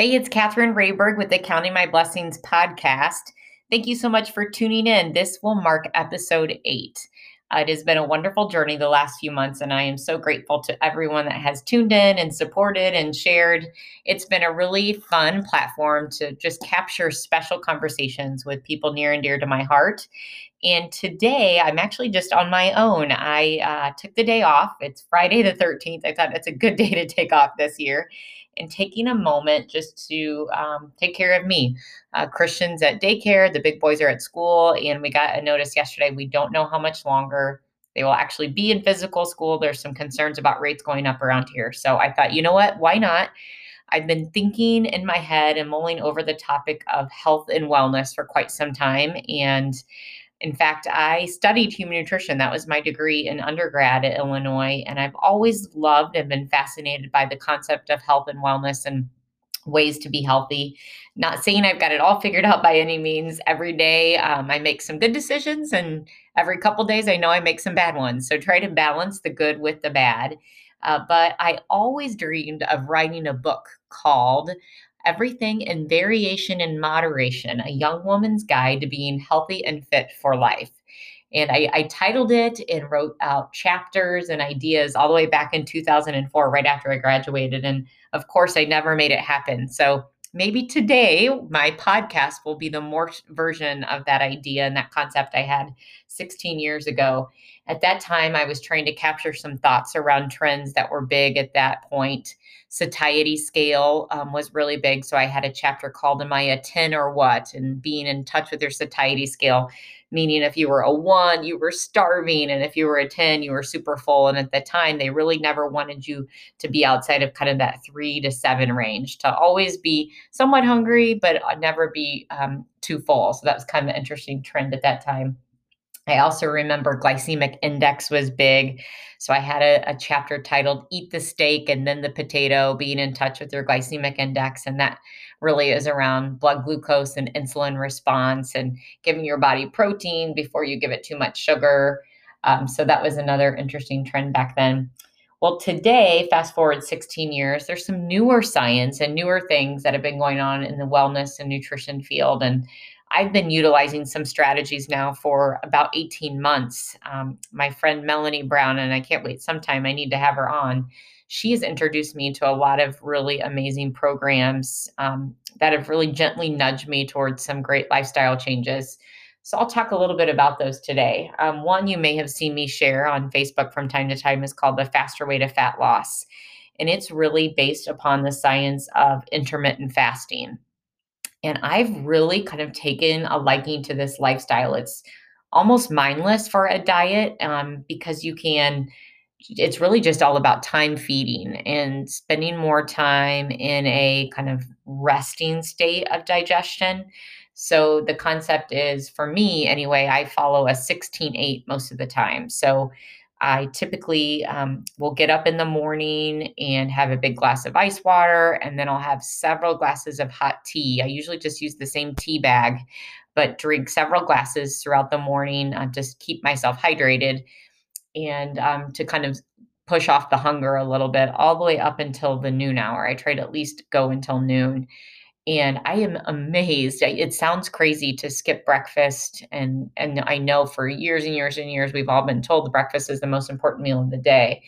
Hey, it's Catherine Rayberg with the Counting My Blessings podcast. Thank you so much for tuning in. This will mark episode eight. Uh, it has been a wonderful journey the last few months, and I am so grateful to everyone that has tuned in and supported and shared. It's been a really fun platform to just capture special conversations with people near and dear to my heart. And today I'm actually just on my own. I uh, took the day off. It's Friday the 13th. I thought it's a good day to take off this year and taking a moment just to um, take care of me. Uh, Christian's at daycare, the big boys are at school, and we got a notice yesterday. We don't know how much longer they will actually be in physical school. There's some concerns about rates going up around here. So I thought, you know what? Why not? I've been thinking in my head and mulling over the topic of health and wellness for quite some time. And in fact, I studied human nutrition. That was my degree in undergrad at Illinois. And I've always loved and been fascinated by the concept of health and wellness and ways to be healthy. Not saying I've got it all figured out by any means. Every day um, I make some good decisions, and every couple days I know I make some bad ones. So try to balance the good with the bad. Uh, but I always dreamed of writing a book called Everything in Variation and Moderation A Young Woman's Guide to Being Healthy and Fit for Life. And I, I, titled it and wrote out chapters and ideas all the way back in 2004, right after I graduated. And of course, I never made it happen. So maybe today my podcast will be the morphed version of that idea and that concept I had 16 years ago. At that time, I was trying to capture some thoughts around trends that were big at that point. Satiety scale um, was really big. So I had a chapter called Am I a 10 or what? And being in touch with your satiety scale, meaning if you were a one, you were starving. And if you were a 10, you were super full. And at the time, they really never wanted you to be outside of kind of that three to seven range, to always be somewhat hungry, but never be um, too full. So that was kind of an interesting trend at that time. I also remember glycemic index was big. So I had a, a, chapter titled Eat the Steak and then the Potato, being in touch with your glycemic index. And that really is around blood glucose and insulin response and giving your body protein before you give it too much sugar. Um, so that was another interesting trend back then. Well, today, fast forward 16 years, there's some newer science and newer things that have been going on in the wellness and nutrition field. And I've been utilizing some strategies now for about 18 months. Um, my friend Melanie Brown, and I can't wait sometime, I need to have her on. She has introduced me to a lot of really amazing programs um, that have really gently nudged me towards some great lifestyle changes. So I'll talk a little bit about those today. Um, one you may have seen me share on Facebook from time to time is called the Faster Way to Fat Loss. And it's really based upon the science of intermittent fasting. And I've really kind of taken a liking to this lifestyle. It's almost mindless for a diet um, because you can, it's really just all about time feeding and spending more time in a kind of resting state of digestion. So the concept is for me anyway, I follow a 16 8 most of the time. So I typically um, will get up in the morning and have a big glass of ice water, and then I'll have several glasses of hot tea. I usually just use the same tea bag, but drink several glasses throughout the morning uh, to keep myself hydrated and um, to kind of push off the hunger a little bit all the way up until the noon hour. I try to at least go until noon. And I am amazed. It sounds crazy to skip breakfast. And, and I know for years and years and years, we've all been told the breakfast is the most important meal of the day.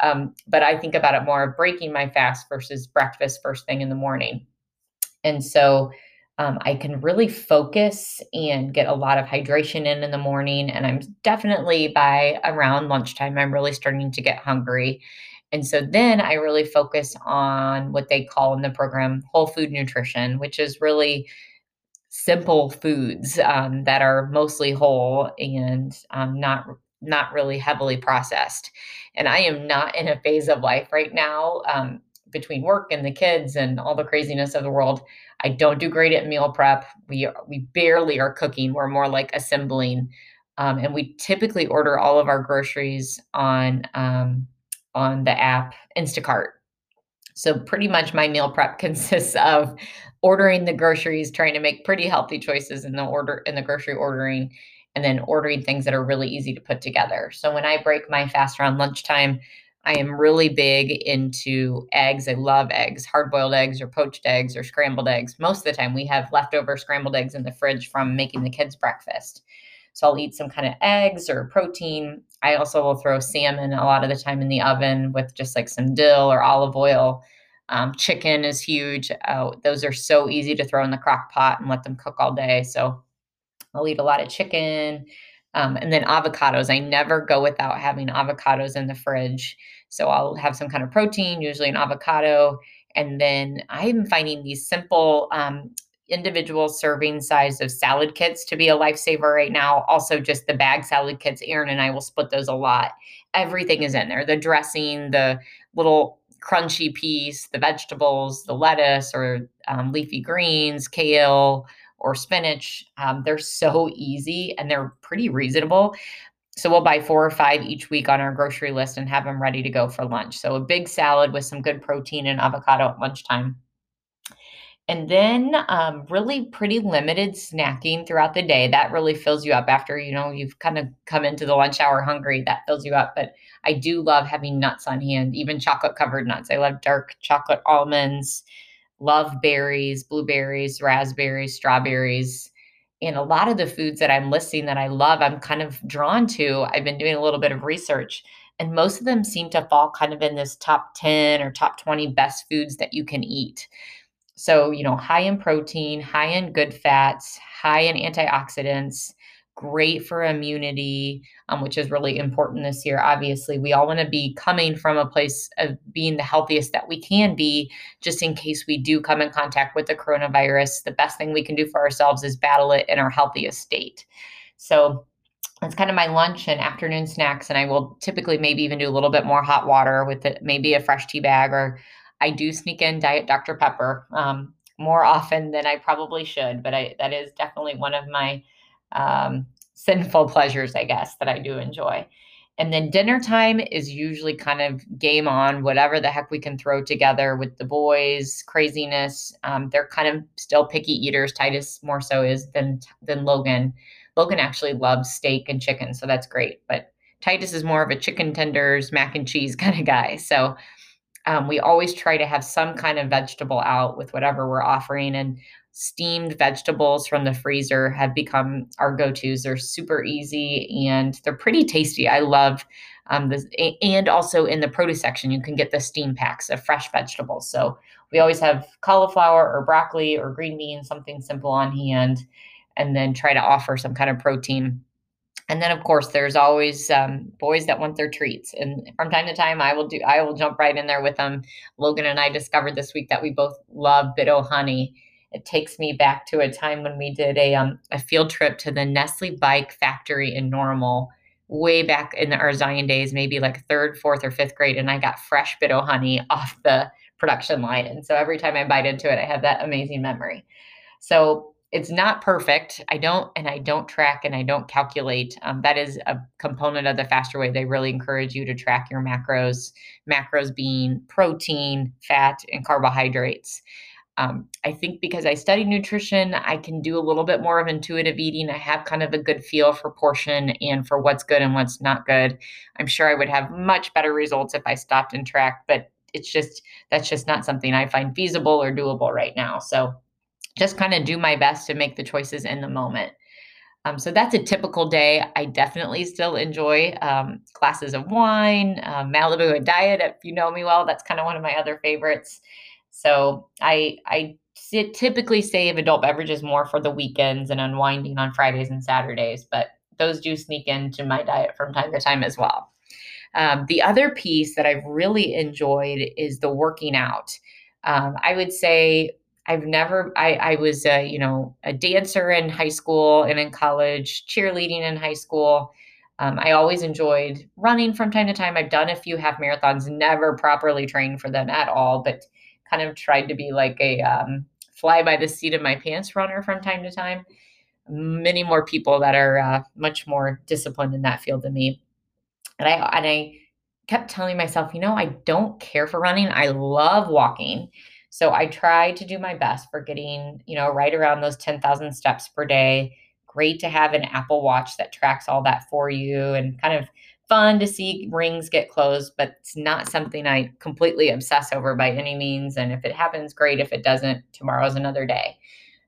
Um, but I think about it more of breaking my fast versus breakfast first thing in the morning. And so um, I can really focus and get a lot of hydration in in the morning. And I'm definitely by around lunchtime, I'm really starting to get hungry. And so then I really focus on what they call in the program whole food nutrition, which is really simple foods um, that are mostly whole and um, not not really heavily processed. And I am not in a phase of life right now um, between work and the kids and all the craziness of the world. I don't do great at meal prep. We we barely are cooking. We're more like assembling, um, and we typically order all of our groceries on um, on the app Instacart. So pretty much my meal prep consists of ordering the groceries, trying to make pretty healthy choices in the order in the grocery ordering, and then ordering things that are really easy to put together. So when I break my fast around lunchtime, I am really big into eggs. I love eggs, hard boiled eggs or poached eggs or scrambled eggs. Most of the time, we have leftover scrambled eggs in the fridge from making the kids' breakfast. So I'll eat some kind of eggs or protein. I also will throw salmon a lot of the time in the oven with just like some dill or olive oil. Um, chicken is huge. Uh, those are so easy to throw in the crock pot and let them cook all day. So I'll eat a lot of chicken. Um, and then avocados. I never go without having avocados in the fridge. So I'll have some kind of protein, usually an avocado. And then I'm finding these simple um, individual serving size of salad kits to be a lifesaver right now. Also, just the bag salad kits. Aaron and I will split those a lot. Everything is in there the dressing, the little crunchy piece, the vegetables, the lettuce or um, leafy greens, kale or spinach. Um, they're so easy and they're pretty reasonable. So we'll buy four or five each week on our grocery list and have them ready to go for lunch. So a big salad with some good protein and avocado at lunchtime. And then um, really pretty limited snacking throughout the day. That really fills you up after, you know, you've kind of come into the lunch hour hungry. That fills you up. But I do love having nuts on hand, even chocolate covered nuts. I love dark chocolate almonds, love berries, blueberries, raspberries, strawberries. And a lot of the foods that I'm listing that I love, I'm kind of drawn to. I've been doing a little bit of research, and most of them seem to fall kind of in this top 10 or top 20 best foods that you can eat. So, you know, high in protein, high in good fats, high in antioxidants, great for immunity, um, which is really important this year. Obviously, we all want to be coming from a place of being the healthiest that we can be, just in case we do come in contact with the coronavirus. The best thing we can do for ourselves is battle it in our healthiest state. So, it's kind of my lunch and afternoon snacks, and I will typically maybe even do a little bit more hot water with it, maybe a fresh tea bag or I do sneak in Diet Dr. Pepper um, more often than I probably should, but I, that is definitely one of my um, sinful pleasures, I guess, that I do enjoy. And then dinner time is usually kind of game on, whatever the heck we can throw together with the boys, craziness. Um, they're kind of still picky eaters. Titus more so is than than Logan. Logan actually loves steak and chicken, so that's great. But Titus is more of a chicken tenders, mac and cheese kind of guy. So um, we always try to have some kind of vegetable out with whatever we're offering. And steamed vegetables from the freezer have become our go-tos. They're super easy and they're pretty tasty. I love um, this, and also in the produce section, you can get the steam packs of fresh vegetables. So we always have cauliflower or broccoli or green beans, something simple on hand, and then try to offer some kind of protein and then of course there's always um, boys that want their treats. And from time to time i will do i will jump right in there with them logan and i discovered this week that we both love Bit-O-Honey it takes me back to a time when we did a, um, a field trip to the nestle Beich factory in normal way back in our zion days maybe like third fourth or fifth grade and i got fresh Bit-O-Honey off the production line. And so every time i bite into it i have that amazing memory. So it's not perfect. I don't, and I don't track and I don't calculate. Um, that is a component of the faster way. They really encourage you to track your macros, macros being protein, fat, and carbohydrates. Um, I think because I study nutrition, I can do a little bit more of intuitive eating. I have kind of a good feel for portion and for what's good and what's not good. I'm sure I would have much better results if I stopped and tracked, but it's just that's just not something I find feasible or doable right now. So just kind of do my best to make the choices in the moment. Um, so that's a typical day. I definitely still enjoy um, glasses of wine, uh, Malibu and diet. If you know me well, that's kind of one of my other favorites. So I I typically save adult beverages more for the weekends and unwinding on Fridays and Saturdays, but those do sneak into my diet from time to time as well. Um, the other piece that I've really enjoyed is the working out. Um, I would say I've never, I, I was a, you know, a dancer in high school and in college, cheerleading in high school. Um, I always enjoyed running from time to time. I've done a few half marathons, never properly trained for them at all, but kind of tried to be like a um, fly by the seat of my pants runner from time to time. Many more people that are uh, much more disciplined in that field than me. And I, and I kept telling myself, you know, I don't care for running. I love walking. So I try to do my best for getting, you know, right around those 10,000 steps per day. Great to have an Apple Watch that tracks all that for you and kind of fun to see rings get closed, but it's not something I completely obsess over by any means. And if it happens, great. If it doesn't, tomorrow's another day.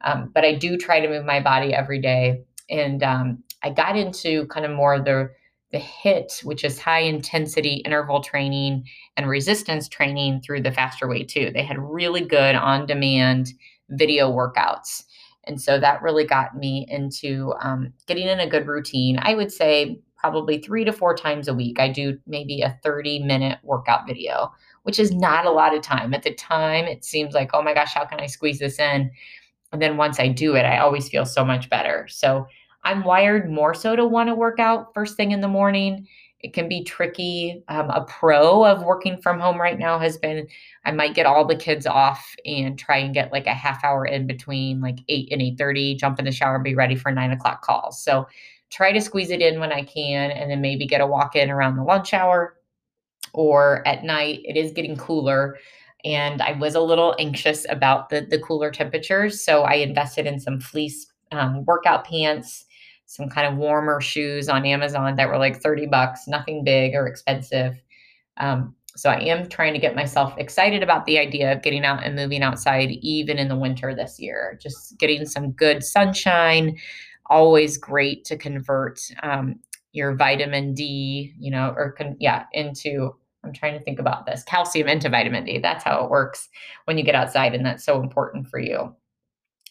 Um, but I do try to move my body every day. And um, I got into kind of more of the the HIIT, which is high intensity interval training and resistance training through the faster way too. They had really good on demand video workouts. And so that really got me into um, getting in a good routine. I would say probably three to four times a week. I do maybe a 30 minute workout video, which is not a lot of time. At the time, it seems like, oh my gosh, how can I squeeze this in? And then once I do it, I always feel so much better. So I'm wired more so to want to work out first thing in the morning. It can be tricky. Um, a pro of working from home right now has been I might get all the kids off and try and get like a half hour in between like eight and eight thirty. Jump in the shower and be ready for nine o'clock calls. So try to squeeze it in when I can, and then maybe get a walk in around the lunch hour or at night. It is getting cooler and I was a little anxious about the the cooler temperatures, so I invested in some fleece um, workout pants some kind of warmer shoes on Amazon that were like 30 bucks, nothing big or expensive. Um, so I am trying to get myself excited about the idea of getting out and moving outside even in the winter this year. Just getting some good sunshine, always great to convert um, your vitamin D, you know, or con- yeah, into I'm trying to think about this calcium into vitamin D. That's how it works when you get outside, and that's so important for you.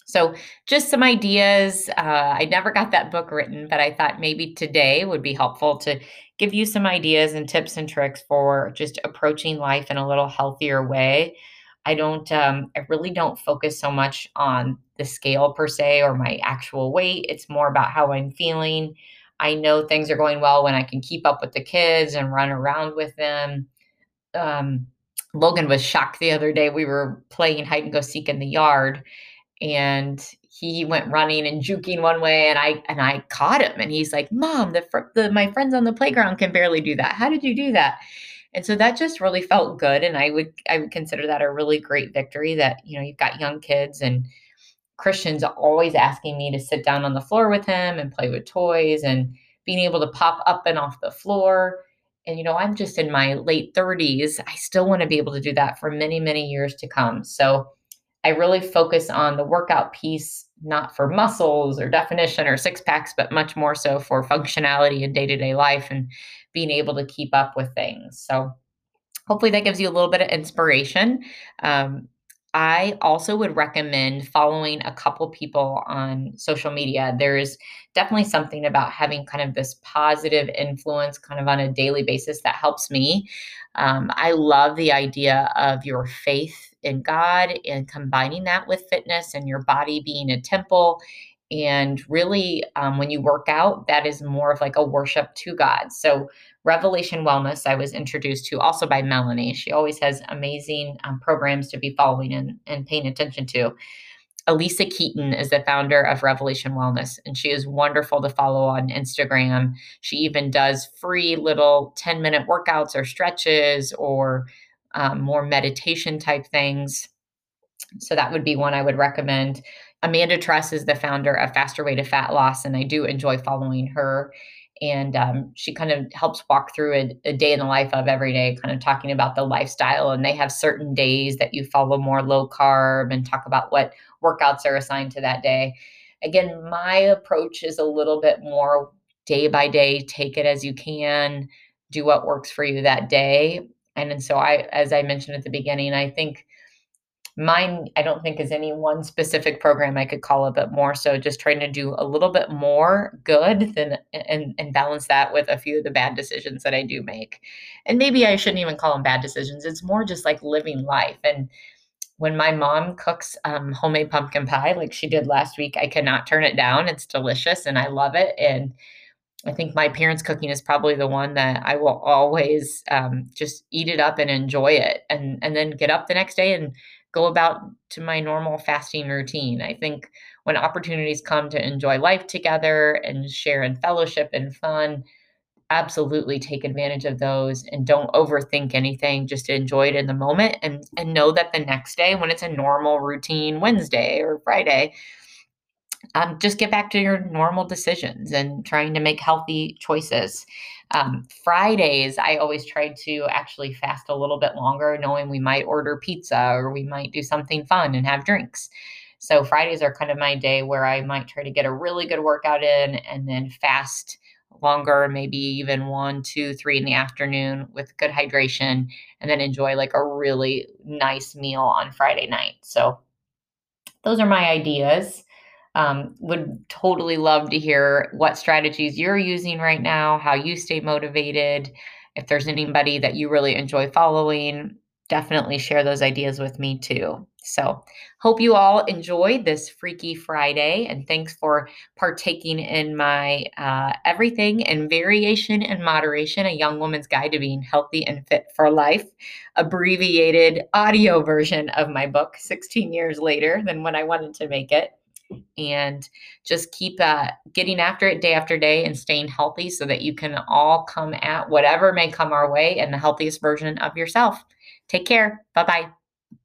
So, just some ideas. Uh, I never got that book written, but I thought maybe today would be helpful to give you some ideas and tips and tricks for just approaching life in a little healthier way. I don't, um, I really don't focus so much on the scale per se or my actual weight. It's more about how I'm feeling. I know things are going well when I can keep up with the kids and run around with them. Um, Logan was shocked the other day. We were playing hide and go seek in the yard and he went running and juking one way and I and I caught him and he's like, "Mom, the, fr- the my friends on the playground can barely do that. How did you do that?" And so that just really felt good and I would I would consider that a really great victory that, you know, you've got young kids and Christian's always asking me to sit down on the floor with him and play with toys and being able to pop up and off the floor. And, you know, I'm just in my late 30s. I still want to be able to do that for many, many years to come. So I really focus on the workout piece, not for muscles or definition or six packs, but much more so for functionality in day to day life and being able to keep up with things. So, hopefully, that gives you a little bit of inspiration. Um, I also would recommend following a couple people on social media. There's definitely something about having kind of this positive influence kind of on a daily basis that helps me. Um, I love the idea of your faith in God and combining that with fitness and your body being a temple. And really, um, when you work out, that is more of like a worship to God. So, Revelation Wellness, I was introduced to also by Melanie. She always has amazing um, programs to be following and, and paying attention to. Alisa Keaton is the founder of Revelation Wellness, and she is wonderful to follow on Instagram. She even does free little 10 minute workouts or stretches or um, more meditation type things. So that would be one I would recommend. Amanda Tress is the founder of Faster Way to Fat Loss, and I do enjoy following her. And um, she kind of helps walk through a, a, day in the life of every day, kind of talking about the lifestyle. And they have certain days that you follow more low carb and talk about what workouts are assigned to that day. Again, my approach is a little bit more day by day, take it as you can, do what works for you that day. And, and so I, as I mentioned at the beginning, I think mine, I don't think is any one specific program I could call it, but more so just trying to do a little bit more good than and and balance that with a few of the bad decisions that I do make. And maybe I shouldn't even call them bad decisions. It's more just like living life. And when my mom cooks um, homemade pumpkin pie like she did last week, I cannot turn it down. It's delicious and I love it. And I think my parents' cooking is probably the one that I will always um, just eat it up and enjoy it, and and then get up the next day and go about to my normal fasting routine. I think when opportunities come to enjoy life together and share in fellowship and fun, absolutely take advantage of those and don't overthink anything. Just enjoy it in the moment and and know that the next day, when it's a normal routine Wednesday or Friday, um, just get back to your normal decisions and trying to make healthy choices. Um, Fridays, I always try to actually fast a little bit longer, knowing we might order pizza or we might do something fun and have drinks. So Fridays are kind of my day where I might try to get a really good workout in and then fast longer, maybe even one, two, three in the afternoon with good hydration, and then enjoy like a really nice meal on Friday night. So those are my ideas. Um, would totally love to hear what strategies you're using right now, how you stay motivated. If there's anybody that you really enjoy following, definitely share those ideas with me too. So, hope you all enjoyed this Freaky Friday and thanks for partaking in my uh, Everything and Variation and Moderation, a young woman's guide to being healthy and fit for life, abbreviated audio version of my book 16 years later than when I wanted to make it. And just keep uh, getting after it day after day and staying healthy so that you can all come at whatever may come our way and the healthiest version of yourself. Take care. Bye bye.